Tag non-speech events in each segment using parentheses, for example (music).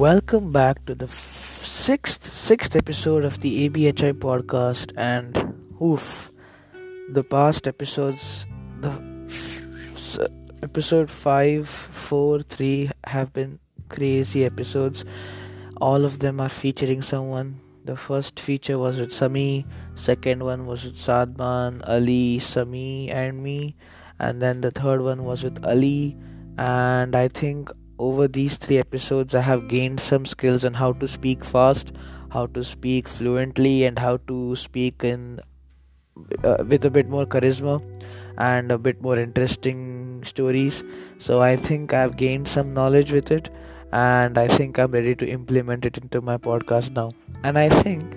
Welcome back to the sixth sixth episode of the ABHI podcast, and oof, the past episodes, the f- episode five, four, three have been crazy episodes. All of them are featuring someone. The first feature was with Sami, second one was with Sadman, Ali, Sami, and me, and then the third one was with Ali. And I think over these three episodes, I have gained some skills on how to speak fast, how to speak fluently, and how to speak in uh, with a bit more charisma and a bit more interesting stories. So I think I've gained some knowledge with it, and I think I'm ready to implement it into my podcast now. And I think,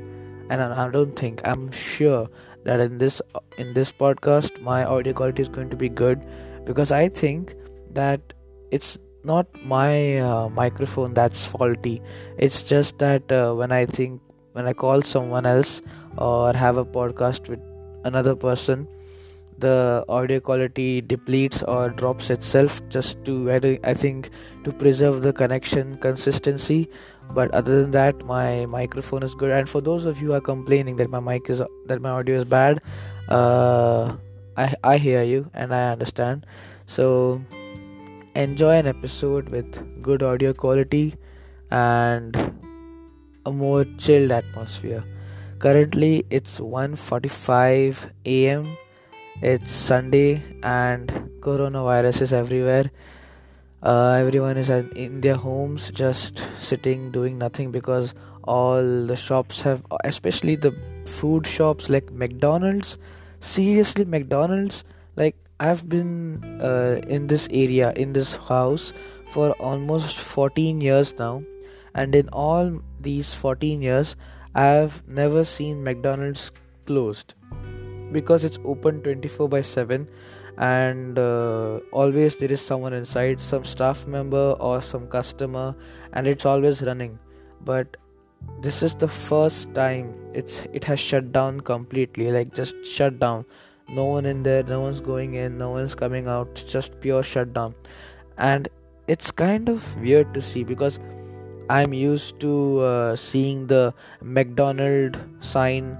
and I don't think, I'm sure that in this in this podcast, my audio quality is going to be good because I think that it's not my uh, microphone that's faulty. It's just that uh, when i think when i call someone else or have a podcast with another person the audio quality depletes or drops itself just to i think to preserve the connection consistency. But other than that my microphone is good. And for those of you who are complaining that my mic is that my audio is bad uh, i i hear you and i understand. So enjoy an episode with good audio quality and a more chilled atmosphere. Currently it's 1:45 am it's sunday and coronavirus is everywhere. Uh, everyone is in their homes just sitting doing nothing because all the shops have especially the food shops like mcdonald's seriously mcdonald's I've been uh, in this area, in this house, for almost 14 years now, and in all these 14 years, I've never seen McDonald's closed. Because it's open 24 by 7 and uh, always there is someone inside some staff member or some customer and it's always running. But this is the first time it's it has shut down completely like just shut down no one in there no one's going in no one's coming out just pure shutdown. And it's kind of weird to see because i'm used to uh, seeing the mcdonald sign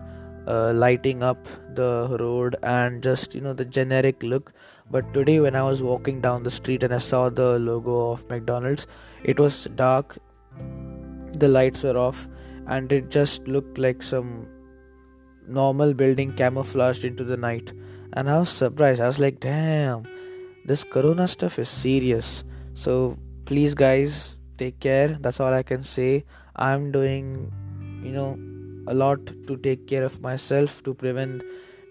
uh, lighting up the road and just you know the generic look. But today when i was walking down the street and i saw the logo of mcdonald's it was dark the lights were off and it just looked like some normal building camouflaged into the night. And I was surprised. I was like, damn, this corona stuff is serious. So please, guys, take care. That's all I can say. I'm doing, you know, a lot to take care of myself to prevent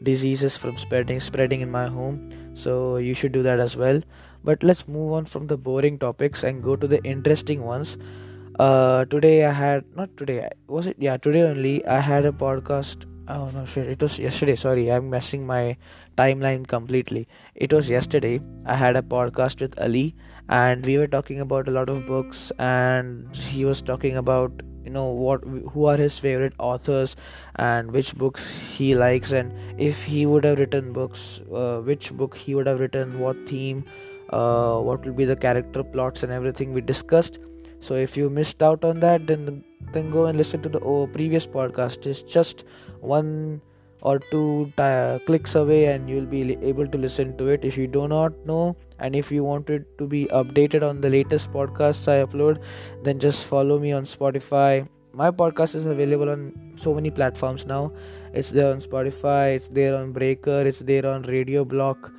diseases from spreading spreading in my home so you should do that as well but let's move on from the boring topics and go to the interesting ones uh today i had not today was it yeah today only i had a podcast oh no shit. It was yesterday. Sorry. I'm messing my timeline completely. It was yesterday. I had a podcast with ali and we were talking about a lot of books and he was talking about you know what who are his favorite authors and which books he likes. And if he would have written books uh, which book he would have written what theme uh, what will be the character plots and everything we discussed so if you missed out on that then then go and listen to the oh, previous podcast. It's just one or two t- clicks away and you'll be able to listen to it. If you do not know and if you wanted to be updated on the latest podcasts i upload then just follow me on spotify. My podcast is available on so many platforms now. It's there on spotify it's there on breaker it's there on RadioPublic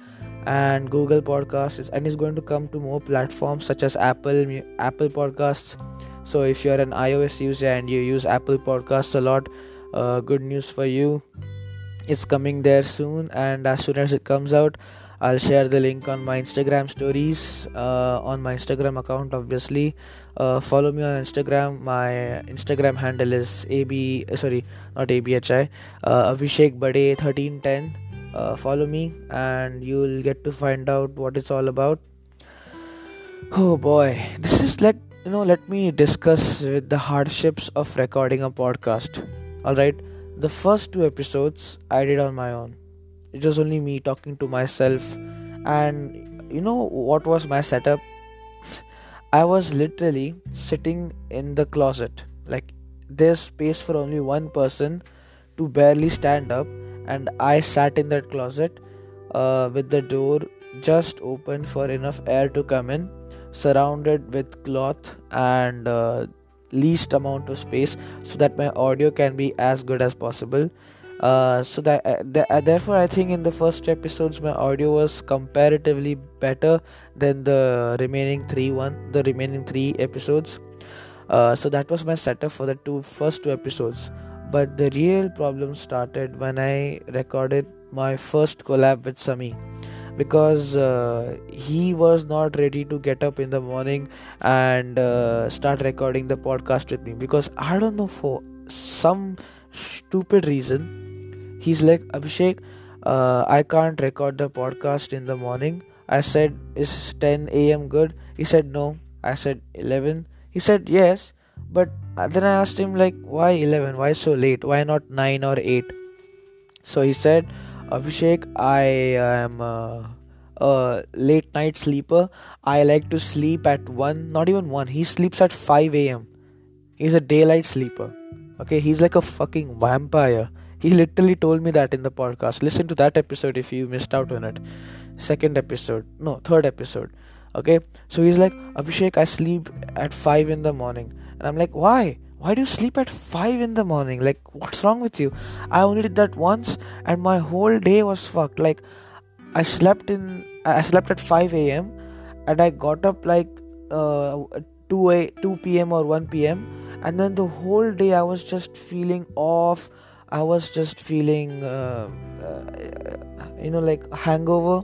and google podcasts and it's going to come to more platforms such as apple apple podcasts. So if you're an ios user and you use apple podcasts a lot uh, good news for you. It's coming there soon and as soon as it comes out i'll share the link on my instagram stories uh, on my instagram account obviously. Uh, follow me on instagram. My instagram handle is ab sorry not abhi uh, abhishek bade 1310 uh, follow me and you'll get to find out what it's all about oh boy this is like you know let me discuss with the hardships of recording a podcast Alright, the first two episodes I did on my own. It was only me talking to myself, and you know what was my setup? I was literally sitting in the closet. Like there's space for only one person to barely stand up, and I sat in that closet uh, with the door just open for enough air to come in, surrounded with cloth and uh, least amount of space so that my audio can be as good as possible. Uh, so that uh, th- uh, therefore i think in the first episodes my audio was comparatively better than the remaining three one the remaining three episodes uh, so that was my setup for the two first two episodes but the real problem started when i recorded my first collab with sami because uh, he was not ready to get up in the morning and uh, start recording the podcast with me. Because i don't know for some stupid reason he's like abhishek uh, i can't record the podcast in the morning. I said is 10 am good? He said no. I said 11 he said yes but uh, then i asked him like why 11 why so late why not 9 or 8 so he said Abhishek, I am a, a late night sleeper. I like to sleep at 1, not even 1. He sleeps at 5 a.m. He's a daylight sleeper. Okay, he's like a fucking vampire. He literally told me that in the podcast. Listen to that episode if you missed out on it. Second episode. No, third episode. Okay, so he's like, Abhishek, I sleep at 5 in the morning. And I'm like, why? why do you sleep at 5 in the morning? Like what's wrong with you? I only did that once and my whole day was fucked. Like i slept in i slept at 5 am and i got up like uh, 2 a 2 pm or 1 pm and then the whole day i was just feeling off. I was just feeling uh, uh, you know like hangover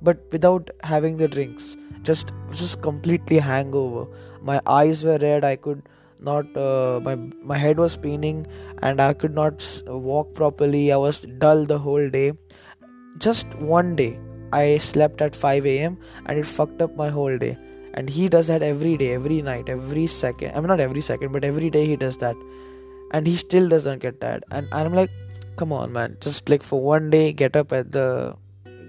but without having the drinks. Just just completely hangover my eyes were red. I could not uh, my my head was spinning and i could not walk properly. I was dull the whole day. Just one day i slept at 5 a.m and it fucked up my whole day. And he does that every day every night every second i mean not every second but every day he does that. And he still doesn't get that and i'm like come on man. Just like for one day get up at the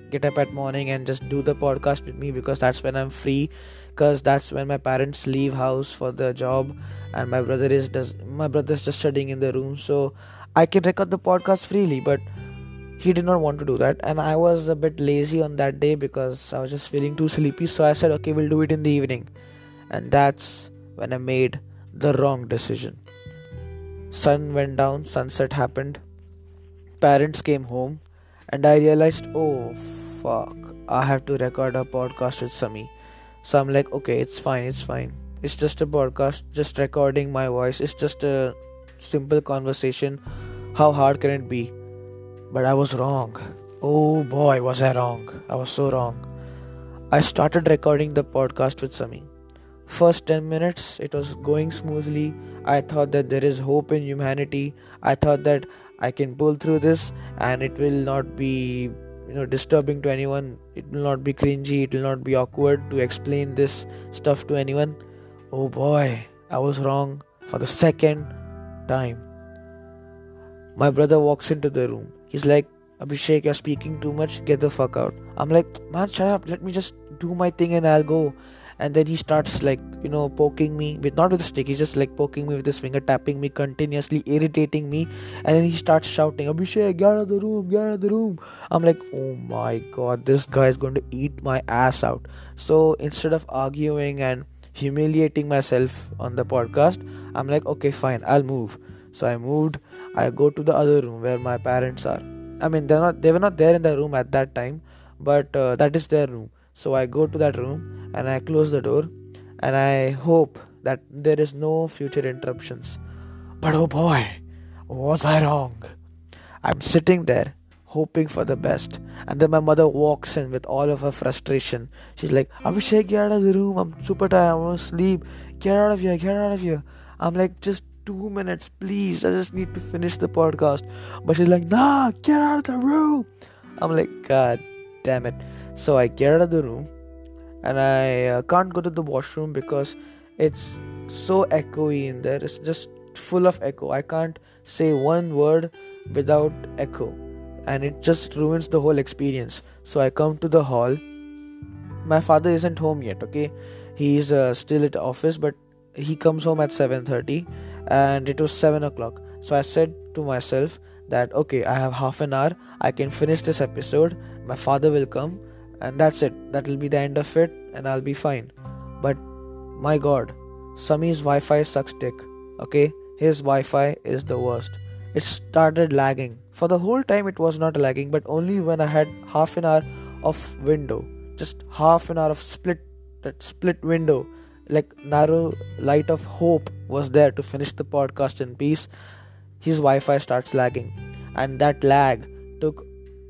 get up at morning and just do the podcast with me because that's when i'm free because that's when my parents leave house for the job and my brother is does my brother's just studying in the room. So i can record the podcast freely but he did not want to do that. And i was a bit lazy on that day because i was just feeling too sleepy. So i said okay we'll do it in the evening. And that's when i made the wrong decision. Sun went down sunset happened. Parents came home and i realized oh fuck i have to record a podcast with sami so I'm like, okay, it's fine, it's fine. It's just a podcast, just recording my voice. It's just a simple conversation. How hard can it be? But I was wrong. Oh boy, was I wrong. I was so wrong. I started recording the podcast with Sami. First 10 minutes, it was going smoothly. I thought that there is hope in humanity. I thought that I can pull through this and it will not be you know disturbing to anyone. It will not be cringy. It will not be awkward to explain this stuff to anyone. Oh boy i was wrong for the second time. My brother walks into the room. He's like abhishek you're speaking too much. Get the fuck out. I'm like man shut up. Let me just do my thing and i'll go and then he starts like you know poking me with not with a stick he's just like poking me with his finger tapping me continuously irritating me and then he starts shouting abhishek get out of the room get out of the room. I'm like oh my god this guy is going to eat my ass out. So instead of arguing and humiliating myself on the podcast i'm like okay fine i'll move. So i moved. I go to the other room where my parents are. I mean they're not they were not there in the room at that time but uh, that is their room so I go to that room and I close the door and I hope that there is no future interruptions. But oh boy, was I wrong? I'm sitting there hoping for the best. And then my mother walks in with all of her frustration. She's like, Abhishek, get out of the room. I'm super tired. I want to sleep. Get out of here. Get out of here. I'm like, just two minutes, please. I just need to finish the podcast. But she's like, nah, get out of the room. I'm like, God damn it. So I get out of the room and I uh, can't go to the washroom because it's so echoey in there. It's just full of echo. I can't say one word without echo and it just ruins the whole experience. So I come to the hall. My father isn't home yet, okay? he's uh, still at office but he comes home at 7.30 and it was 7 o'clock so i said to myself that okay i have half an hour i can finish this episode my father will come and that's it. That will be the end of it and i'll be fine. But my god Sami's wi-fi sucks dick okay? His wi-fi is the worst. It started lagging. For the whole time it was not lagging but only when i had half an hour of window. Just half an hour of split that split window. Like narrow light of hope was there to finish the podcast in peace. His wi-fi starts lagging. And that lag took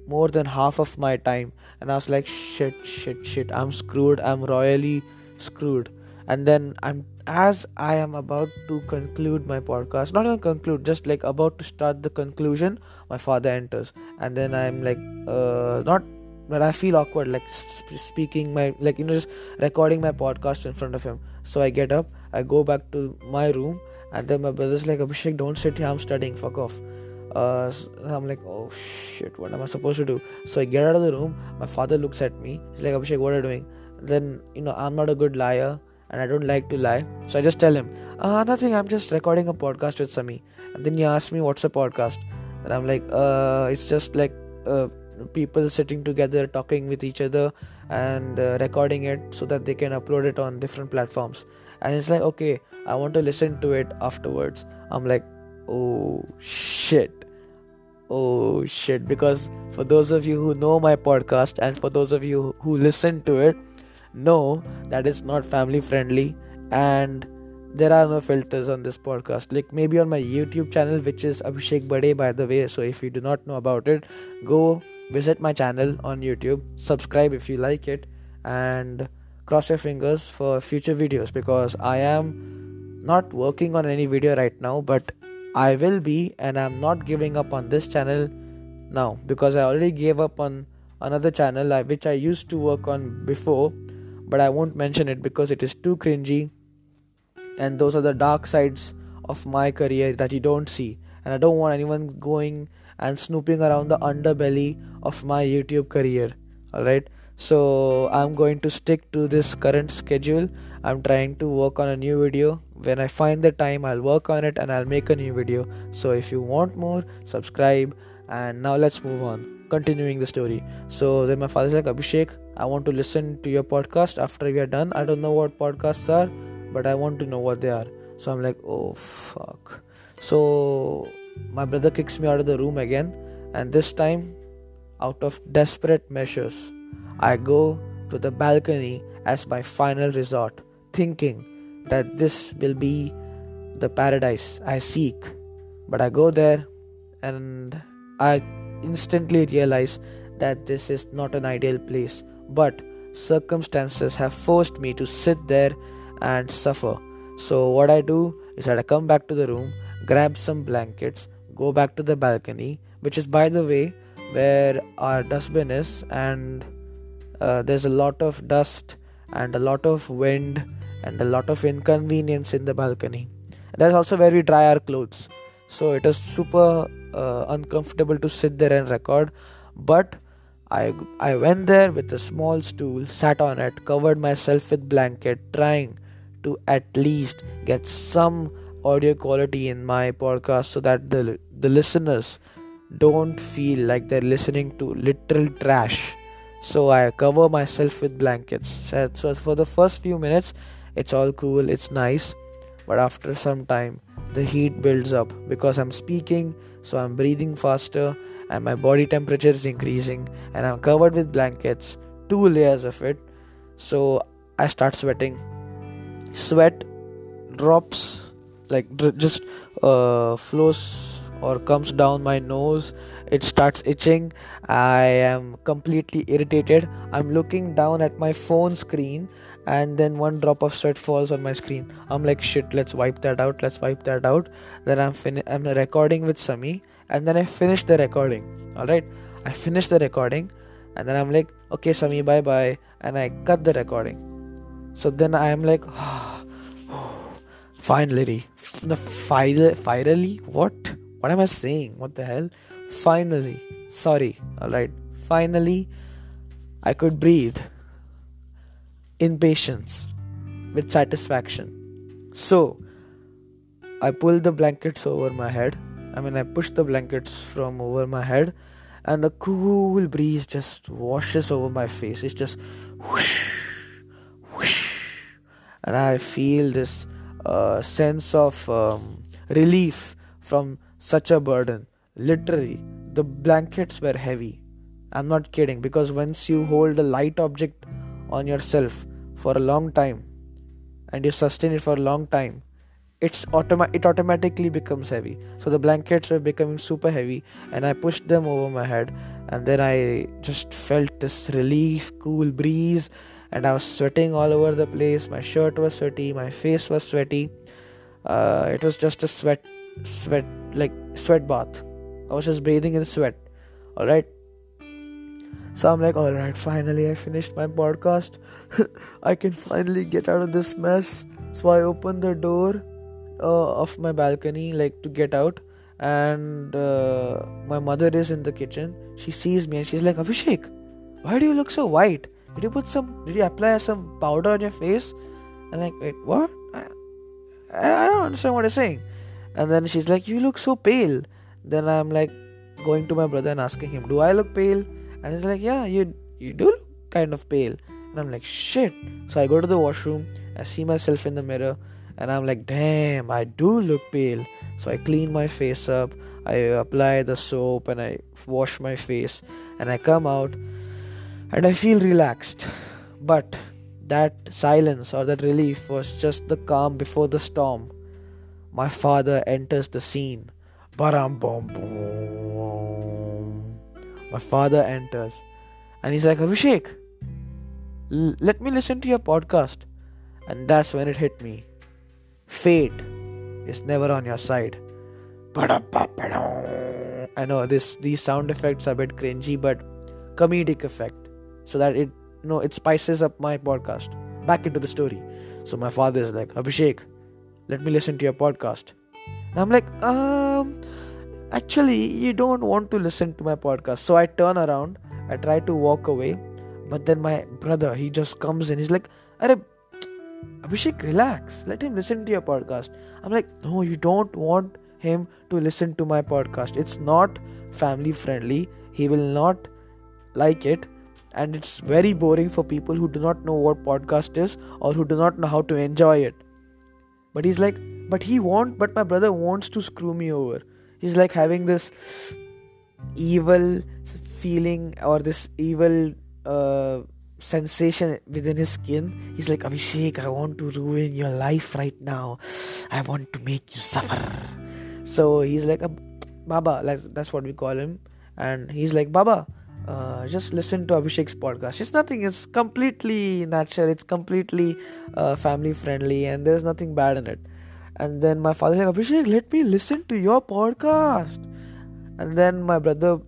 more than half of my time. And i was like shit shit shit. I'm screwed. I'm royally screwed. And then i'm as i am about to conclude my podcast not even conclude just like about to start the conclusion my father enters. And then i'm like uh not but i feel awkward like sp- speaking my like you know just recording my podcast in front of him. So i get up i go back to my room and then my brother's like abhishek don't sit here. I'm studying. Fuck off uh, I'm like, oh shit, what am I supposed to do? So I get out of the room. My father looks at me. He's like, Abhishek, what are you doing? Then, you know, I'm not a good liar and I don't like to lie. So I just tell him, uh, nothing, I'm just recording a podcast with Sami. And then he asks me, what's a podcast? And I'm like, uh, it's just like uh, people sitting together, talking with each other, and uh, recording it so that they can upload it on different platforms. And it's like, okay, I want to listen to it afterwards. I'm like, oh shit. Oh shit. Because for those of you who know my podcast and for those of you who listen to it, know that it's not family friendly and there are no filters on this podcast. Like maybe on my YouTube channel, which is Abhishek Bade, by the way. So if you do not know about it, go visit my channel on YouTube, subscribe if you like it, and cross your fingers for future videos because I am not working on any video right now, but I will be, and I'm not giving up on this channel now because I already gave up on another channel which I used to work on before, but I won't mention it because it is too cringy, and those are the dark sides of my career that you don't see, and I don't want anyone going and snooping around the underbelly of my YouTube career. Alright, so I'm going to stick to this current schedule. I'm trying to work on a new video. When I find the time, I'll work on it and I'll make a new video. So if you want more, subscribe. And now let's move on. Continuing the story. So then my father's like, Abhishek, I want to listen to your podcast after we are done. I don't know what podcasts are, but I want to know what they are. So I'm like, oh fuck. So my brother kicks me out of the room again, and this time, out of desperate measures, I go to the balcony as my final resort, thinking that this will be the paradise I seek. But I go there and I instantly realize that this is not an ideal place, but circumstances have forced me to sit there and suffer. So, what I do is that I come back to the room, grab some blankets, go back to the balcony, which is, by the way, where our dustbin is, and uh, there's a lot of dust and a lot of wind and a lot of inconvenience in the balcony. That's also where we dry our clothes. So it is super uh, uncomfortable to sit there and record. But I I went there with a small stool, sat on it, covered myself with blanket, trying to at least get some audio quality in my podcast so that the the listeners don't feel like they're listening to literal trash. So I cover myself with blankets. So for the first few minutes, it's all cool, it's nice. But after some time, the heat builds up because I'm speaking, so I'm breathing faster, and my body temperature is increasing, and I'm covered with blankets, two layers of it. So I start sweating. Sweat drops like just uh, flows or comes down my nose it starts itching i am completely irritated i'm looking down at my phone screen and then one drop of sweat falls on my screen. I'm like shit let's wipe that out let's wipe that out. Then i'm fin- i'm recording with sami and then i finish the recording all right i finish the recording and then i'm like okay sami bye bye and i cut the recording. So then i am like (sighs) finally the final finally what? What am i saying? What the hell? Finally sorry all right finally i could breathe in patience with satisfaction. So, I pull the blankets over my head. I mean, I push the blankets from over my head, and the cool breeze just washes over my face. It's just whoosh, whoosh, and I feel this uh, sense of um, relief from such a burden. Literally, the blankets were heavy. I'm not kidding because once you hold a light object on yourself for a long time and you sustain it for a long time, it's automa- it automatically becomes heavy. So the blankets were becoming super heavy and I pushed them over my head and then I just felt this relief, cool breeze and I was sweating all over the place. My shirt was sweaty, my face was sweaty. Uh, it was just a sweat, sweat like sweat bath. I was just bathing in sweat. All right. So I'm like, all right, finally I finished my podcast. (laughs) I can finally get out of this mess. So I open the door uh, of my balcony, like to get out, and uh, my mother is in the kitchen. She sees me and she's like, Abhishek, why do you look so white? Did you put some? Did you apply some powder on your face? And like, wait, what? I, I don't understand what you're saying. And then she's like, you look so pale. Then I'm like, going to my brother and asking him, do I look pale? And he's like, Yeah, you you do look kind of pale. And I'm like, shit. So I go to the washroom, I see myself in the mirror, and I'm like, damn, I do look pale. So I clean my face up, I apply the soap, and I wash my face, and I come out, and I feel relaxed. But that silence or that relief was just the calm before the storm. My father enters the scene. Baram boom boom. My father enters and he's like, Abhishek, l- let me listen to your podcast. And that's when it hit me. Fate is never on your side. I know this these sound effects are a bit cringy, but comedic effect. So that it you know it spices up my podcast. Back into the story. So my father is like, Abhishek, let me listen to your podcast. And I'm like, um actually you don't want to listen to my podcast. So i turn around i try to walk away but then my brother he just comes in. He's like Are abhishek relax. Let him listen to your podcast. I'm like no you don't want him to listen to my podcast. It's not family friendly. He will not like it. And it's very boring for people who do not know what podcast is or who do not know how to enjoy it. But he's like but he won't but my brother wants to screw me over he's like having this evil feeling or this evil uh, sensation within his skin. He's like, Abhishek, I want to ruin your life right now. I want to make you suffer. So he's like a Baba, like that's what we call him. And he's like, Baba, uh, just listen to Abhishek's podcast. It's nothing, it's completely natural, it's completely uh, family friendly, and there's nothing bad in it. And then my father said, Abhishek, let me listen to your podcast. And then my brother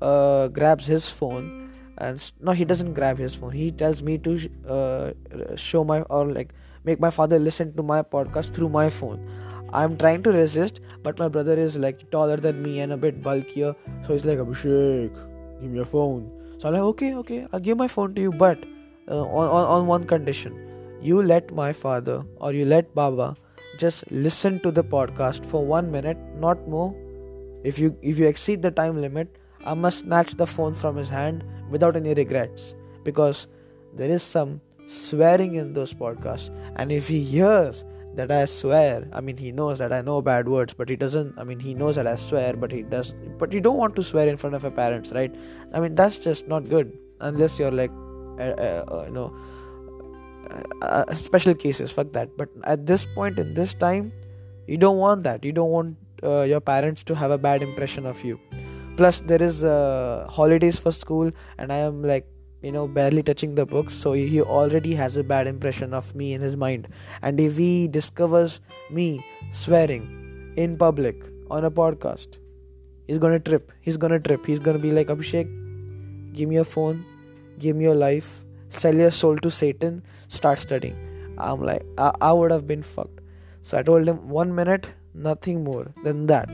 uh, grabs his phone and no, he doesn't grab his phone. He tells me to uh, show my or like make my father listen to my podcast through my phone. I'm trying to resist, but my brother is like taller than me and a bit bulkier. So he's like, Abhishek, give me your phone. So I'm like, okay, okay, I'll give my phone to you, but uh, on, on, on one condition. You let my father or you let Baba just listen to the podcast for one minute not more. If you if you exceed the time limit i must snatch the phone from his hand without any regrets because there is some swearing in those podcasts. And if he hears that i swear i mean he knows that i know bad words but he doesn't i mean he knows that i swear but he does but you don't want to swear in front of your parents right? I mean that's just not good unless you're like uh, uh you know uh, special cases fuck that. But at this point in this time you don't want that. You don't want uh, your parents to have a bad impression of you. Plus there is uh, holidays for school and i am like you know barely touching the books so he already has a bad impression of me in his mind. And if he discovers me swearing in public on a podcast he's gonna trip. He's gonna trip. He's gonna be like abhishek give me your phone. Give me your life. Sell your soul to Satan, start studying. I'm like, I, I would have been fucked. So I told him, one minute, nothing more than that.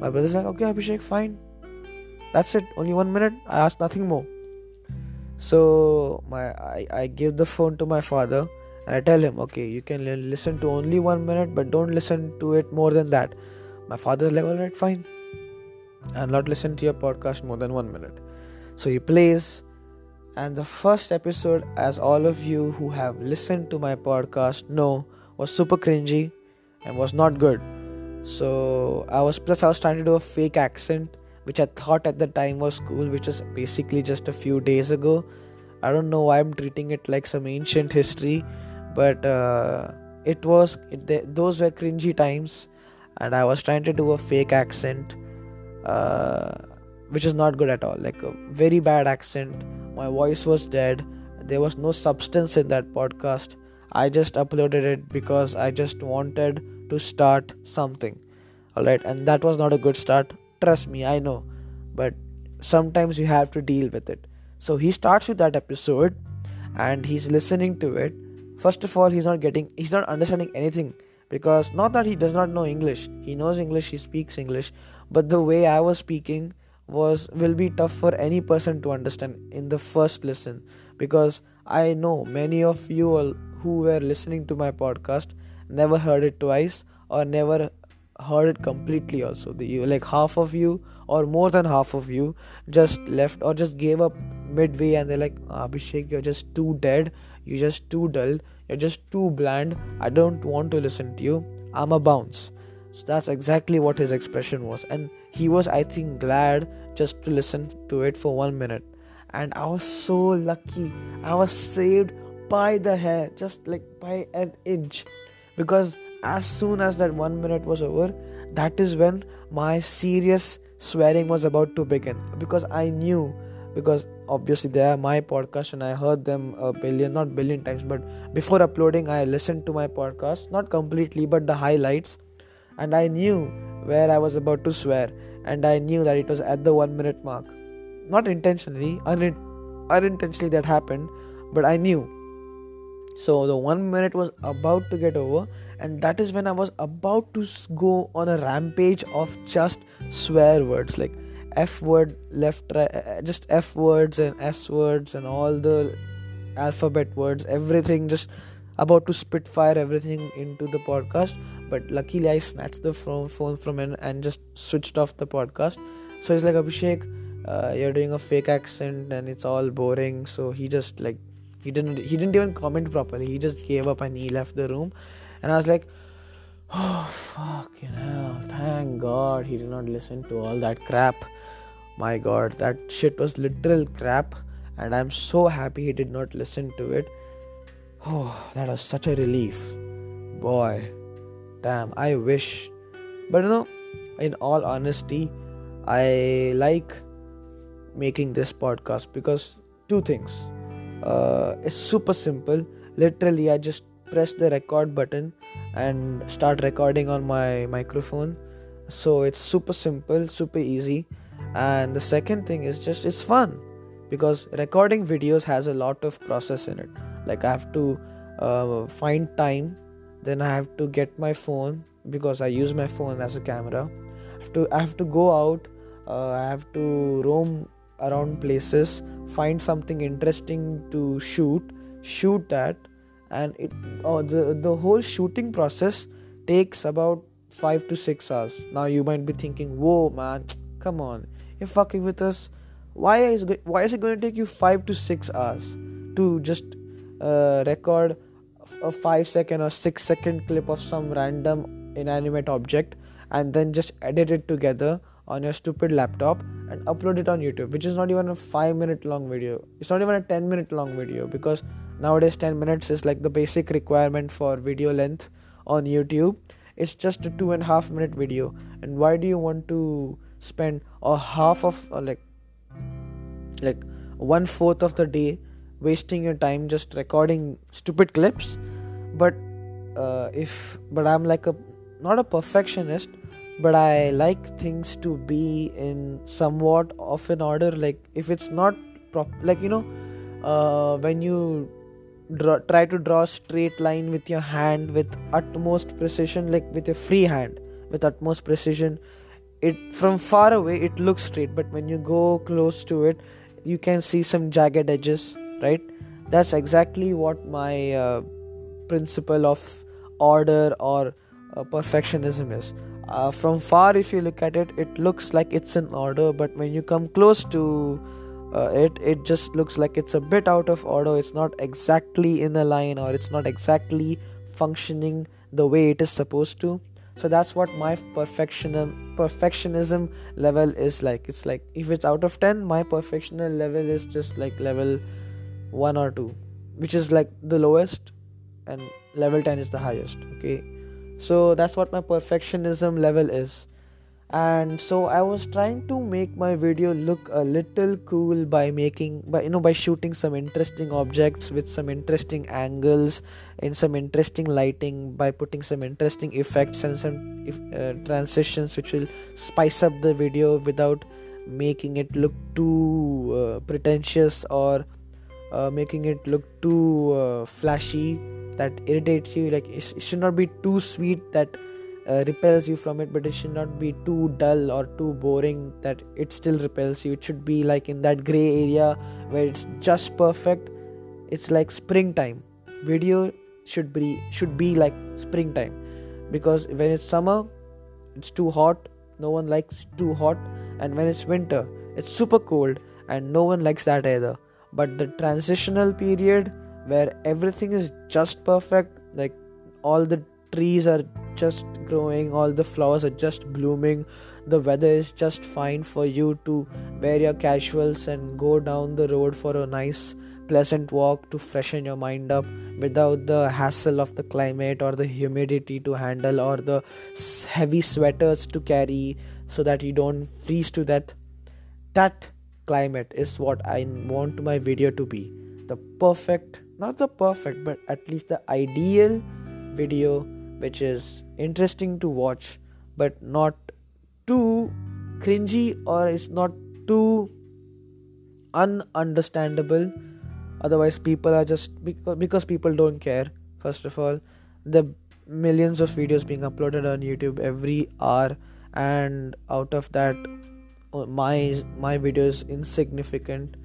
My brother's like, okay, Abhishek, fine. That's it, only one minute. I asked nothing more. So my I, I give the phone to my father and I tell him, okay, you can listen to only one minute, but don't listen to it more than that. My father's like, all right, fine. I'll not listen to your podcast more than one minute. So he plays, and the first episode, as all of you who have listened to my podcast know, was super cringy and was not good. So I was plus I was trying to do a fake accent, which I thought at the time was cool, which is basically just a few days ago. I don't know why I'm treating it like some ancient history, but uh, it was it, those were cringy times, and I was trying to do a fake accent, uh, which is not good at all. Like a very bad accent. My voice was dead. There was no substance in that podcast. I just uploaded it because I just wanted to start something. Alright, and that was not a good start. Trust me, I know. But sometimes you have to deal with it. So he starts with that episode and he's listening to it first of all he's not getting he's not understanding anything because not that he does not know english he knows english he speaks english but the way i was speaking was will be tough for any person to understand in the first listen because i know many of you all who were listening to my podcast never heard it twice or never heard it completely also the, like half of you or more than half of you just left or just gave up midway and they're like abhishek you're just too dead you're just too dull you're just too bland. I don't want to listen to you. I'm a bounce. So that's exactly what his expression was. And he was, I think, glad just to listen to it for one minute. And I was so lucky. I was saved by the hair, just like by an inch. Because as soon as that one minute was over, that is when my serious swearing was about to begin. Because I knew, because obviously they are my podcast and i heard them a billion not billion times but before uploading i listened to my podcast not completely but the highlights and i knew where i was about to swear and i knew that it was at the 1 minute mark. Not intentionally un- unintentionally that happened but i knew. So the 1 minute was about to get over and that is when i was about to go on a rampage of just swear words like f word left right uh, uh, just f words and s words and all the alphabet words everything just about to spitfire everything into the podcast but luckily i snatched the phone from him and just switched off the podcast. So he's like abhishek uh, you're doing a fake accent and it's all boring. So he just like he didn't he didn't even comment properly. He just gave up and he left the room. And i was like oh fucking hell. Thank god he did not listen to all that crap. My god that shit was literal crap and i'm so happy he did not listen to it oh that was such a relief. Boy damn i wish but you know in all honesty i like making this podcast because two things. Uh, it's super simple. Literally i just press the record button and start recording on my microphone. So it's super simple super easy. And the second thing is just it's fun because recording videos has a lot of process in it like i have to uh, find time. Then i have to get my phone because i use my phone as a camera. I have to, I have to go out uh, i have to roam around places find something interesting to shoot shoot that and it oh, the the whole shooting process takes about 5 to 6 hours. Now you might be thinking whoa man come on. You're fucking with us. Why is why is it going to take you 5 to 6 hours to just uh, record a 5 second or 6 second clip of some random inanimate object and then just edit it together on your stupid laptop and upload it on YouTube which is not even a 5 minute long video. It's not even a 10 minute long video because nowadays 10 minutes is like the basic requirement for video length on YouTube. It's just a two and a half minute video. And why do you want to spend a half of like like one fourth of the day wasting your time just recording stupid clips. But uh, if but i'm like a not a perfectionist but i like things to be in somewhat of an order. Like if it's not prop like you know uh, when you draw, try to draw a straight line with your hand with utmost precision like with a free hand with utmost precision it from far away it looks straight. But when you go close to it you can see some jagged edges right? That's exactly what my uh, principle of order or uh, perfectionism is. Uh, from far if you look at it it looks like it's in order but when you come close to uh, it it just looks like it's a bit out of order. It's not exactly in a line or it's not exactly functioning the way it is supposed to. So that's what my perfectionism perfectionism level is like. It's like if it's out of 10 my perfectionism level is just like level 1 or 2 which is like the lowest and level 10 is the highest okay? So that's what my perfectionism level is. And so i was trying to make my video look a little cool by making by you know by shooting some interesting objects with some interesting angles in some interesting lighting by putting some interesting effects and some uh, transitions which will spice up the video without making it look too uh, pretentious or uh, making it look too uh, flashy that irritates you. Like it should not be too sweet that uh, repels you from it but it should not be too dull or too boring that it still repels you. It should be like in that gray area where it's just perfect. It's like springtime. Video should be should be like springtime. Because when it's summer it's too hot. No one likes too hot. And when it's winter it's super cold and no one likes that either but the transitional period where everything is just perfect like all the trees are just growing all the flowers are just blooming the weather is just fine for you to wear your casuals and go down the road for a nice pleasant walk to freshen your mind up without the hassle of the climate or the humidity to handle or the heavy sweaters to carry so that you don't freeze to death. That climate is what i want my video to be. The perfect not the perfect but at least the ideal video which is interesting to watch but not too cringy or it's not too ununderstandable. Otherwise people are just because, people don't care first of all. The millions of videos being uploaded on youtube every hour and out of that Uh, my my video is insignificant.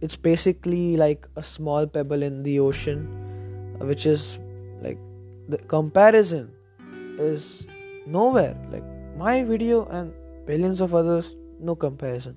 It's basically like a small pebble in the ocean uh, which is like the comparison is nowhere. Like my video and billions of others no comparison.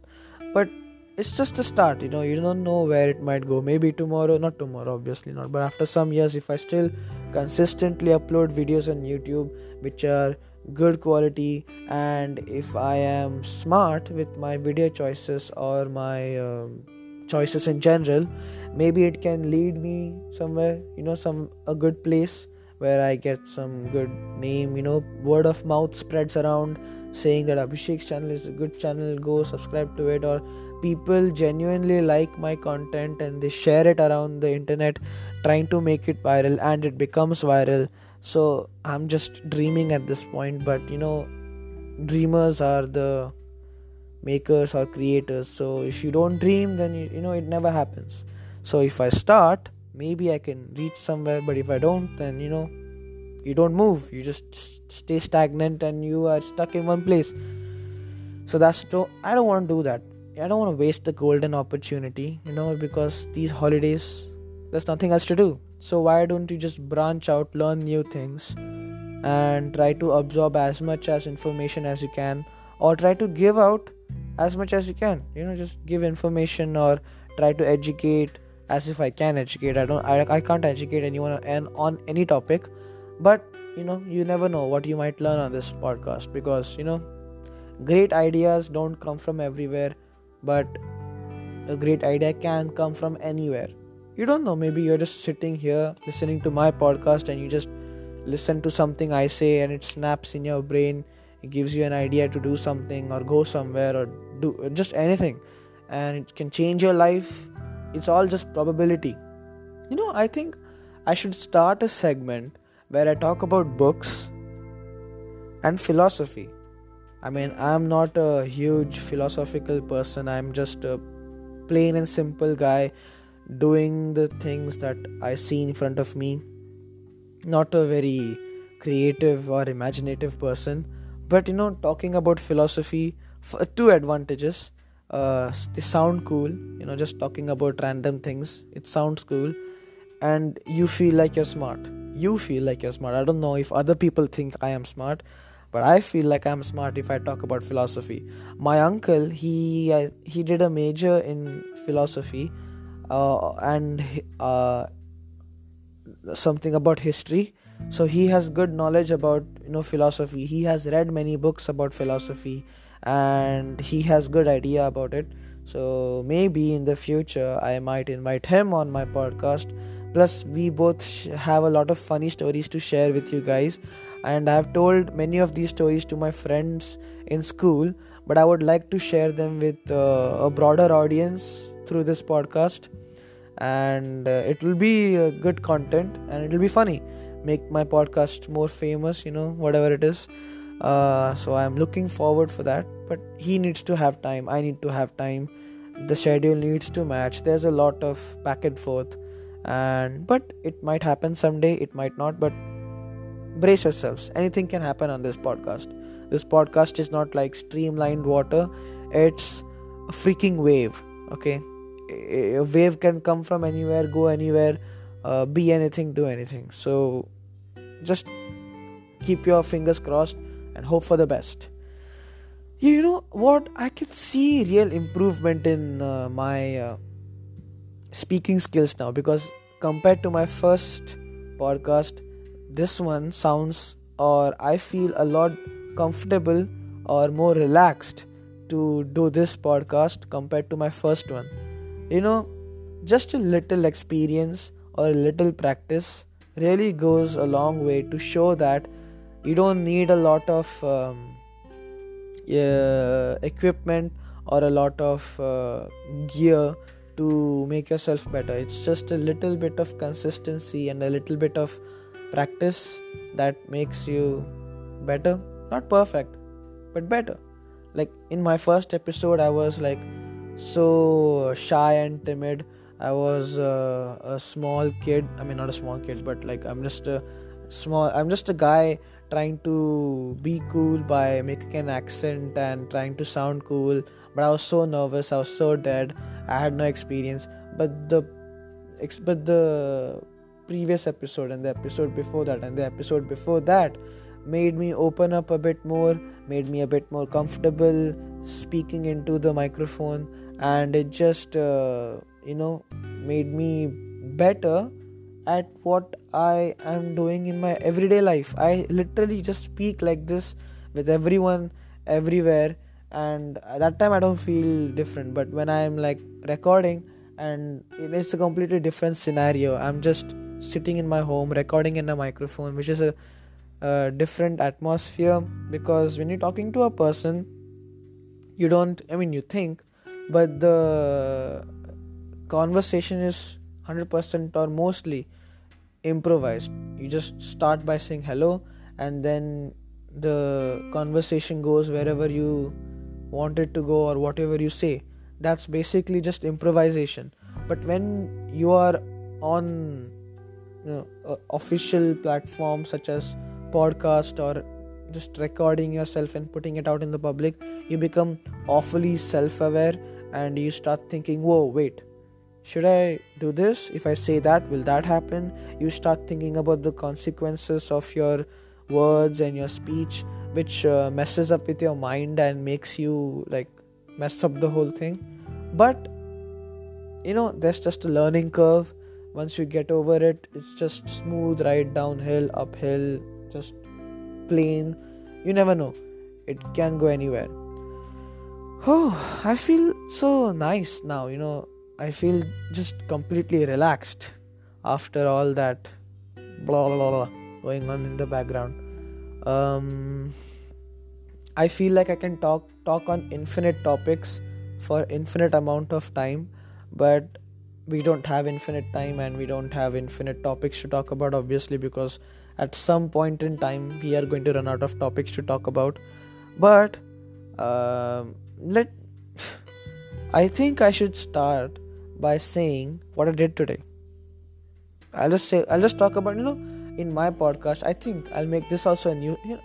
But it's just a start you know you don't know where it might go. Maybe tomorrow not tomorrow obviously not but after some years if i still consistently upload videos on youtube which are good quality and if i am smart with my video choices or my um, choices in general maybe it can lead me somewhere you know some a good place where i get some good name you know word of mouth spreads around saying that abhishek's channel is a good channel go subscribe to it or people genuinely like my content and they share it around the internet trying to make it viral and it becomes viral so i'm just dreaming at this point but you know dreamers are the makers or creators. So if you don't dream then you, you know it never happens. So if i start maybe i can reach somewhere but if i don't then you know you don't move. You just stay stagnant and you are stuck in one place. So that's to, i don't want to do that. I don't want to waste the golden opportunity you know because these holidays there's nothing else to do. So why don't you just branch out learn new things and try to absorb as much as information as you can or try to give out as much as you can. You know just give information or try to educate as if i can educate. I don't i, I can't educate anyone on, on any topic but you know you never know what you might learn on this podcast because you know great ideas don't come from everywhere but a great idea can come from anywhere you don't know maybe you're just sitting here listening to my podcast and you just listen to something i say and it snaps in your brain. It gives you an idea to do something or go somewhere or do just anything. And it can change your life. It's all just probability. You know i think i should start a segment where i talk about books and philosophy. I mean i'm not a huge philosophical person. I'm just a plain and simple guy doing the things that i see in front of me not a very creative or imaginative person but you know talking about philosophy for two advantages uh, they sound cool you know just talking about random things it sounds cool and you feel like you're smart you feel like you're smart. I don't know if other people think I am smart, but I feel like I'm smart if I talk about philosophy. My uncle, he uh, he did a major in philosophy, and uh, something about history. So he has good knowledge about you know philosophy. He has read many books about philosophy, and he has good idea about it. So maybe in the future I might invite him on my podcast plus we both sh- have a lot of funny stories to share with you guys and i have told many of these stories to my friends in school but i would like to share them with uh, a broader audience through this podcast and uh, it will be uh, good content and it will be funny. Make my podcast more famous you know whatever it is. Uh, so i'm looking forward for that but he needs to have time i need to have time. The schedule needs to match. There's a lot of back and forth and but it might happen someday it might not but brace yourselves. Anything can happen on this podcast. This podcast is not like streamlined water. It's a freaking wave okay a wave can come from anywhere go anywhere uh, be anything do anything. So just keep your fingers crossed and hope for the best. You know what? I can see real improvement in uh, my uh, speaking skills now because compared to my first podcast this one sounds or i feel a lot comfortable or more relaxed to do this podcast compared to my first one you know just a little experience or a little practice really goes a long way to show that you don't need a lot of um, uh, equipment or a lot of uh, gear to make yourself better. It's just a little bit of consistency and a little bit of practice that makes you better. Not perfect but better. Like in my first episode i was like so shy and timid i was uh, a small kid. I mean not a small kid but like i'm just a small i'm just a guy trying to be cool by making an accent and trying to sound cool. But i was so nervous i was so dead i had no experience. But the but the previous episode and the episode before that and the episode before that made me open up a bit more made me a bit more comfortable speaking into the microphone and it just uh, you know made me better at what I am doing in my everyday life. I literally just speak like this with everyone everywhere and at that time I don't feel different but when I am like recording and it's a completely different scenario. I'm just sitting in my home recording in a microphone which is a, a different atmosphere because when you're talking to a person you don't I mean you think but the conversation is 100% or mostly improvised. You just start by saying hello and then the conversation goes wherever you want it to go or whatever you say. That's basically just improvisation. But when you are on you know, official platforms such as podcast or just recording yourself and putting it out in the public you become awfully self-aware and you start thinking whoa wait should i do this? If i say that will that happen? You start thinking about the consequences of your words and your speech which uh, messes up with your mind and makes you like mess up the whole thing. But you know there's just a learning curve. Once you get over it it's just smooth right downhill uphill just plain. You never know. It can go anywhere oh i feel so nice now you know. I feel just completely relaxed after all that blah blah blah going on in the background. Um i feel like i can talk talk on infinite topics for infinite amount of time but we don't have infinite time and we don't have infinite topics to talk about obviously because at some point in time we are going to run out of topics to talk about. But uh, let i think i should start by saying what i did today. I'll just say i'll just talk about you know in my podcast i think i'll make this also a new you know,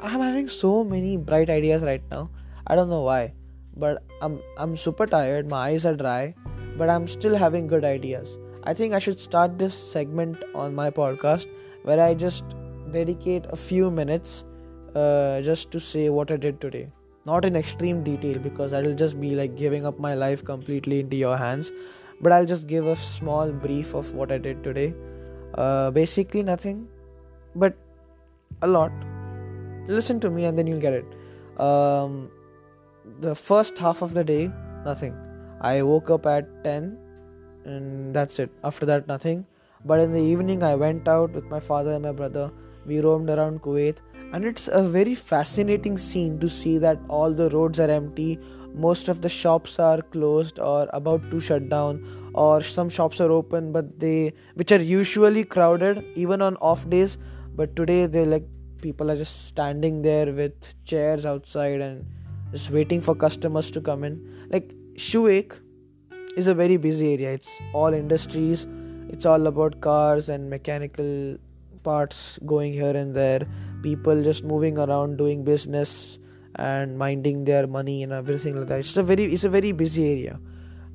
i'm having so many bright ideas right now. I don't know why but i'm i'm super tired. My eyes are dry but i'm still having good ideas. I think I should start this segment on my podcast where I just dedicate a few minutes uh, just to say what I did today. Not in extreme detail because I'll just be like giving up my life completely into your hands, but I'll just give a small brief of what I did today. Uh, basically, nothing, but a lot. Listen to me and then you'll get it. Um, the first half of the day, nothing. I woke up at 10 and that's it. After that, nothing. But in the evening, I went out with my father and my brother. We roamed around Kuwait, and it's a very fascinating scene to see that all the roads are empty. Most of the shops are closed or about to shut down, or some shops are open, but they, which are usually crowded even on off days. But today, they like people are just standing there with chairs outside and just waiting for customers to come in. Like Shuwaikh is a very busy area. It's all industries. It's all about cars and mechanical parts going here and there. People just moving around doing business and minding their money and everything like that. It's a very it's a very busy area.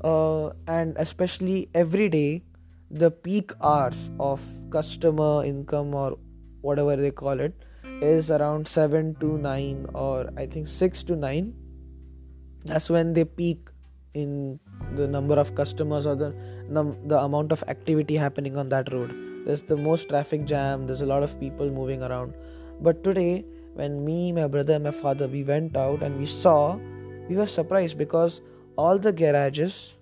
Uh, and especially every day the peak hours of customer income or whatever they call it is around 7 to 9 or i think 6 to 9 that's when they peak in the number of customers or the the amount of activity happening on that road there's the most traffic jam there's a lot of people moving around but today when me my brother my father we went out and we saw we were surprised because all the garages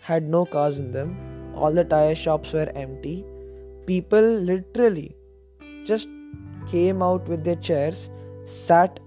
had no cars in them. All the tire shops were empty. People literally just came out with their chairs sat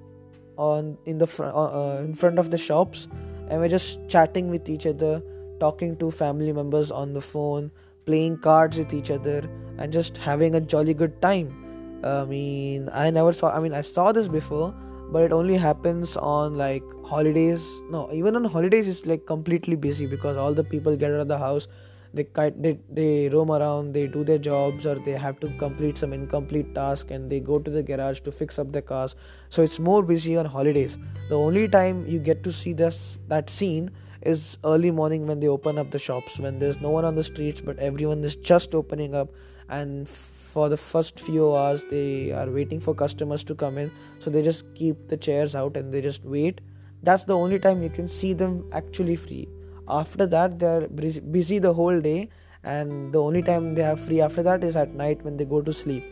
on in the fr- uh, uh, in front of the shops and we're just chatting with each other talking to family members on the phone playing cards with each other and just having a jolly good time i mean i never saw i mean i saw this before but it only happens on like holidays. No even on holidays it's like completely busy because all the people get out of the house they they they roam around they do their jobs or they have to complete some incomplete task and they go to the garage to fix up their cars. So it's more busy on holidays. The only time you get to see this that scene is early morning when they open up the shops when there's no one on the streets but everyone is just opening up and for the first few hours they are waiting for customers to come in. So they just keep the chairs out and they just wait. That's the only time you can see them actually free. After that they're busy the whole day. And the only time they have free after that is at night when they go to sleep.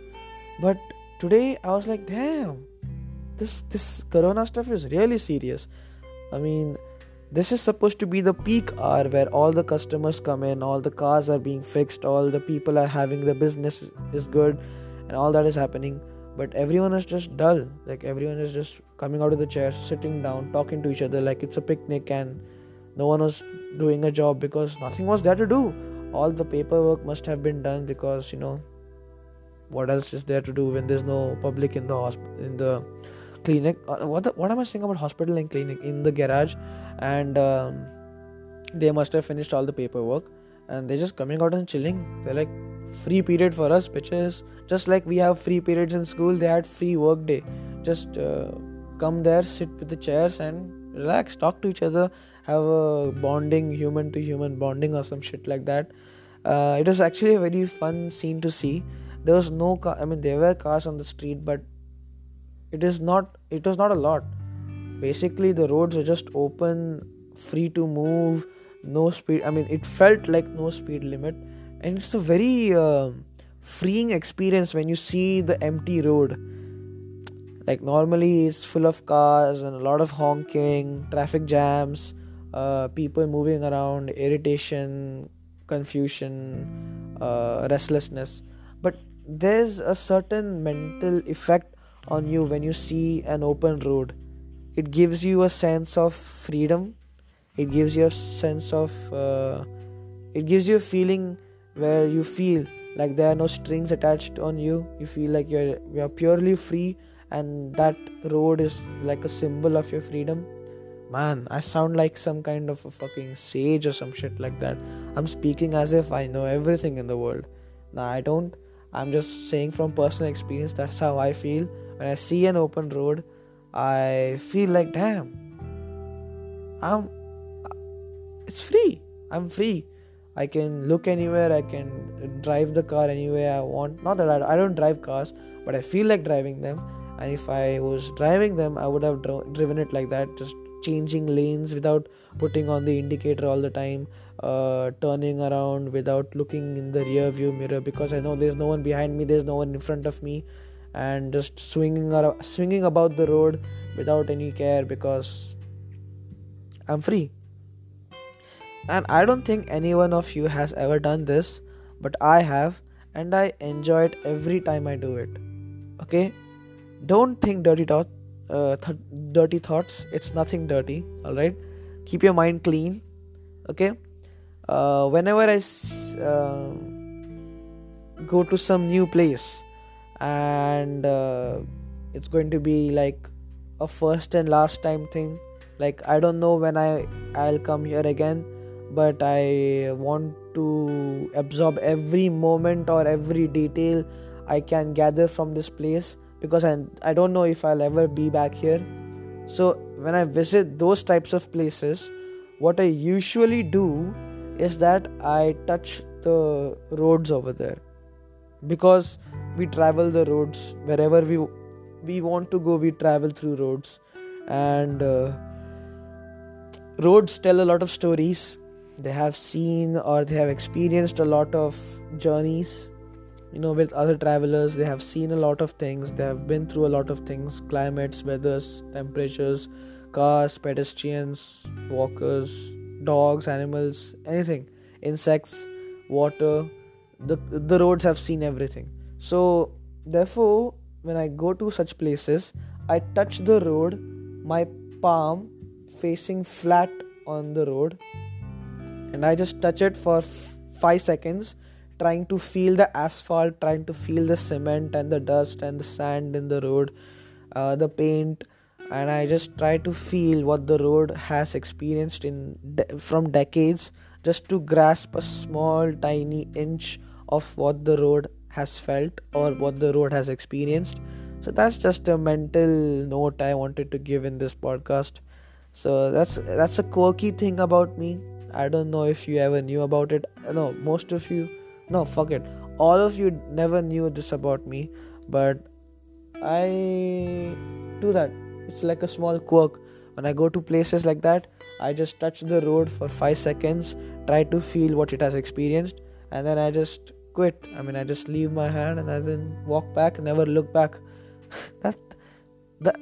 But today i was like damn this this corona stuff is really serious. I mean this is supposed to be the peak hour where all the customers come in all the cars are being fixed all the people are having the business is good and all that is happening. But everyone is just dull. Like everyone is just coming out of the chairs sitting down talking to each other like it's a picnic and no one was doing a job because nothing was there to do. All the paperwork must have been done because you know what else is there to do when there's no public in the hosp- in the clinic. Uh, what the, what am i saying about hospital and clinic? In the garage and um, they must have finished all the paperwork and they're just coming out and chilling. They're like free period for us bitches. Just like we have free periods in school they had free work day. Just uh, come there sit with the chairs and relax. Talk to each other. Have a bonding human to human bonding or some shit like that. Uh, it was actually a very fun scene to see. There was no car i mean there were cars on the street but it is not it was not a lot. Basically the roads are just open free to move no speed i mean it felt like no speed limit. And it's a very uh, freeing experience when you see the empty road. Like normally it's full of cars and a lot of honking traffic jams uh, people moving around, irritation, confusion, uh, restlessness. But there's a certain mental effect on you when you see an open road. It gives you a sense of freedom. It gives you a sense of. Uh, it gives you a feeling where you feel like there are no strings attached on you. You feel like you're you're purely free, and that road is like a symbol of your freedom Man, I sound like some kind of a fucking sage or some shit like that. I'm speaking as if I know everything in the world. Nah, I don't. I'm just saying from personal experience, that's how I feel. When I see an open road, I feel like, damn, I'm. It's free. I'm free. I can look anywhere, I can drive the car anywhere I want. Not that I, I don't drive cars, but I feel like driving them. And if I was driving them, I would have dro- driven it like that, just changing lanes without putting on the indicator all the time, uh, turning around without looking in the rear view mirror because I know there's no one behind me, there's no one in front of me, and just swinging around, swinging about the road without any care because I'm free and I don't think any one of you has ever done this, but I have, and I enjoy it every time I do it. Okay, don't think dirty thought, uh, th- dirty thoughts. It's nothing dirty. All right, keep your mind clean. Okay, uh, whenever I uh, go to some new place, and uh, it's going to be like a first and last time thing. Like I don't know when I I'll come here again but I want to absorb every moment or every detail I can gather from this place because I, I don't know if I'll ever be back here. So, when I visit those types of places, what I usually do is that I touch the roads over there because we travel the roads wherever we we want to go we travel through roads. And uh, roads tell a lot of stories. They have seen or they have experienced a lot of journeys you know with other travelers. They have seen a lot of things. They have been through a lot of things. Climates weathers temperatures cars pedestrians walkers dogs animals anything. Insects water. The the roads have seen everything so therefore when i go to such places i touch the road my palm facing flat on the road and I just touch it for f- 5 seconds trying to feel the asphalt trying to feel the cement and the dust and the sand in the road uh, the paint and I just try to feel what the road has experienced in de- from decades just to grasp a small tiny inch of what the road has felt or what the road has experienced so that's just a mental note I wanted to give in this podcast so that's that's a quirky thing about me I don't know if you ever knew about it. No, most of you, no, fuck it. All of you never knew this about me, but I do that. It's like a small quirk. When I go to places like that, I just touch the road for five seconds, try to feel what it has experienced, and then I just quit. I mean, I just leave my hand and I then walk back, and never look back. (laughs) that, that,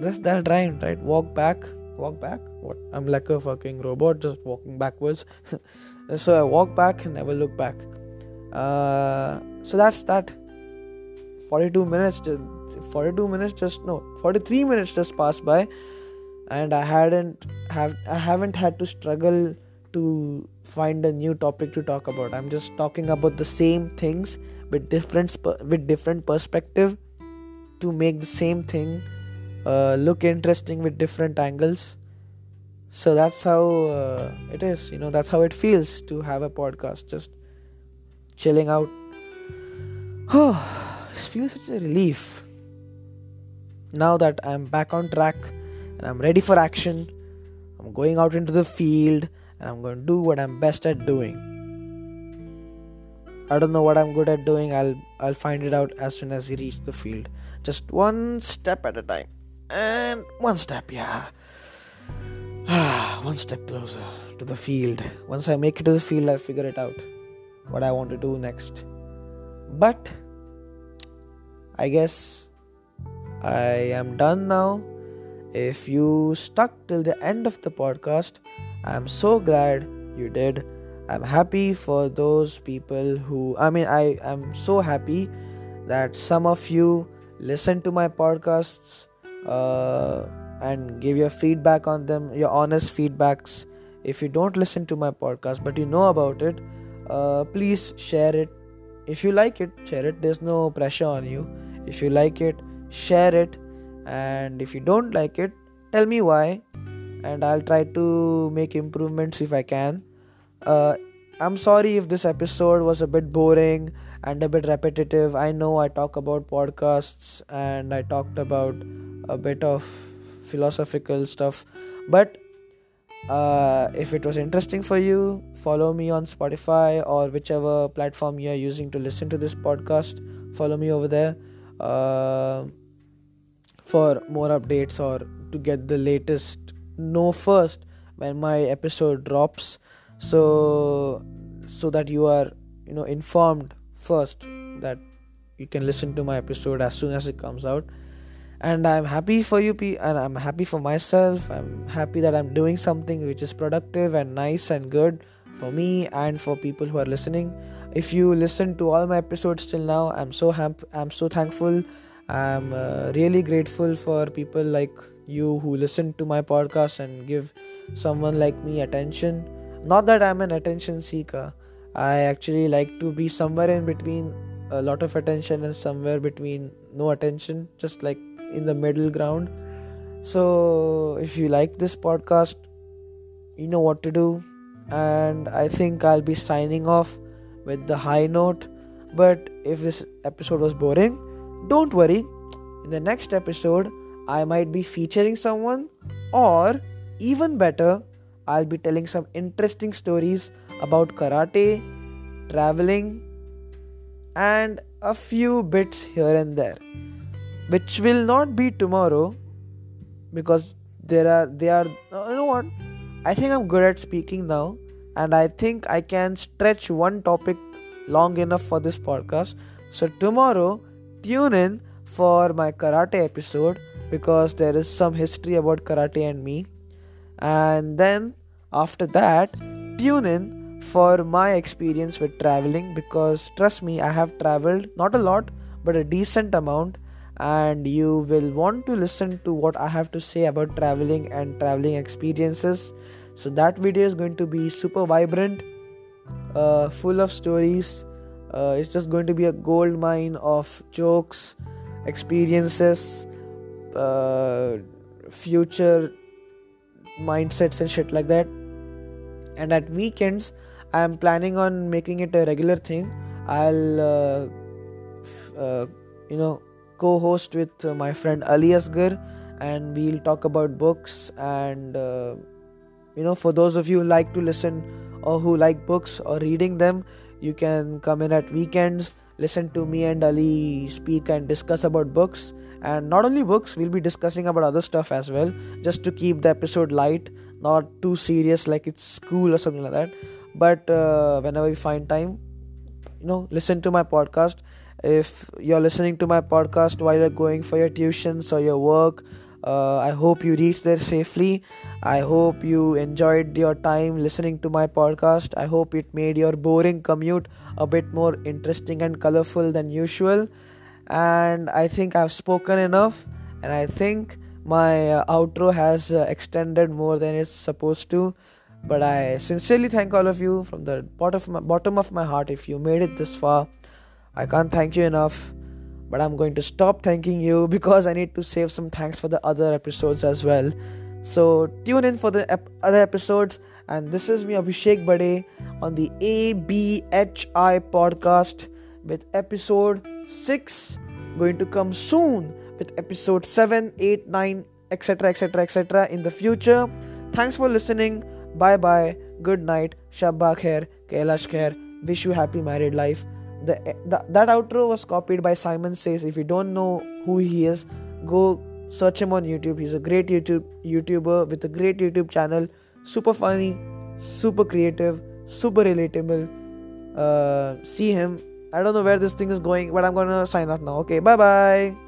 that's that rhyme, right? Walk back, walk back what i'm like a fucking robot just walking backwards (laughs) so i walk back and never look back uh, so that's that 42 minutes 42 minutes just no 43 minutes just passed by and i hadn't have i haven't had to struggle to find a new topic to talk about. I'm just talking about the same things with different with different perspective to make the same thing uh, look interesting with different angles. So that's how uh, it is you know that's how it feels to have a podcast just chilling out. Oh (sighs) it feels such a relief. Now that i'm back on track and i'm ready for action i'm going out into the field and i'm going to do what i'm best at doing i don't know what i'm good at doing i'll i'll find it out as soon as we reach the field just one step at a time and one step, yeah. (sighs) one step closer to the field. Once I make it to the field, I'll figure it out what I want to do next. But I guess I am done now. If you stuck till the end of the podcast, I'm so glad you did. I'm happy for those people who, I mean, I am so happy that some of you listen to my podcasts uh, and give your feedback on them, your honest feedbacks. If you don't listen to my podcast but you know about it, uh, please share it. If you like it, share it. There's no pressure on you. If you like it, share it. And if you don't like it, tell me why. And I'll try to make improvements if I can. Uh, I'm sorry if this episode was a bit boring and a bit repetitive. I know I talk about podcasts and I talked about a bit of philosophical stuff, but uh, if it was interesting for you follow me on spotify or whichever platform you are using to listen to this podcast follow me over there uh, for more updates or to get the latest know first when my episode drops. So so that you are you know informed first that you can listen to my episode as soon as it comes out. And i'm happy for you and i'm happy for myself. I'm happy that i'm doing something which is productive and nice and good for me and for people who are listening. If you listen to all my episodes till now i'm so happy i'm so thankful. I'm uh, really grateful for people like you who listen to my podcast and give someone like me attention. Not that i'm an attention seeker. I actually like to be somewhere in between a lot of attention and somewhere between no attention just like in the middle ground. So if you like this podcast you know what to do. And i think i'll be signing off with the high note. But if this episode was boring don't worry. In the next episode i might be featuring someone or even better i'll be telling some interesting stories about karate traveling and a few bits here and there which will not be tomorrow because there are they are uh, you know what? I think i'm good at speaking now and i think i can stretch one topic long enough for this podcast. So tomorrow tune in for my karate episode because there is some history about karate and me and then after that tune in for my experience with traveling because trust me i have traveled not a lot but a decent amount and you will want to listen to what I have to say about traveling and traveling experiences. So, that video is going to be super vibrant, uh, full of stories. Uh, it's just going to be a gold mine of jokes, experiences, uh, future mindsets, and shit like that. And at weekends, I am planning on making it a regular thing. I'll, uh, f- uh, you know, co-host with my friend Ali Asgar and we'll talk about books and uh, you know for those of you who like to listen or who like books or reading them you can come in at weekends listen to me and Ali speak and discuss about books and not only books we'll be discussing about other stuff as well just to keep the episode light not too serious like it's school or something like that. But uh, whenever we find time you know listen to my podcast. If you're listening to my podcast while you're going for your tuitions or your work uh, i hope you reach there safely. I hope you enjoyed your time listening to my podcast. I hope it made your boring commute a bit more interesting and colorful than usual and i think i've spoken enough. And i think my uh, outro has uh, extended more than it's supposed to. But i sincerely thank all of you from the bottom of my, bottom of my heart. If you made it this far I can't thank you enough, but I'm going to stop thanking you (laughs) because I need to save some thanks for the other episodes as well. So tune in for the ep- other episodes. And this is me, Abhishek Bade, on the ABHI podcast with episode 6 going to come soon with episode 7, 8, 9, etc., etc., etc. in the future. Thanks for listening. Bye bye. Good night. Shabba khair. Kailash Kher. Wish you happy married life the, the that outro was copied by Simon Says. If you don't know who he is, go search him on YouTube. He's a great YouTube YouTuber with a great YouTube channel. Super funny, super creative, super relatable. Uh, see him. I don't know where this thing is going, but I'm gonna sign off now. Okay, bye bye.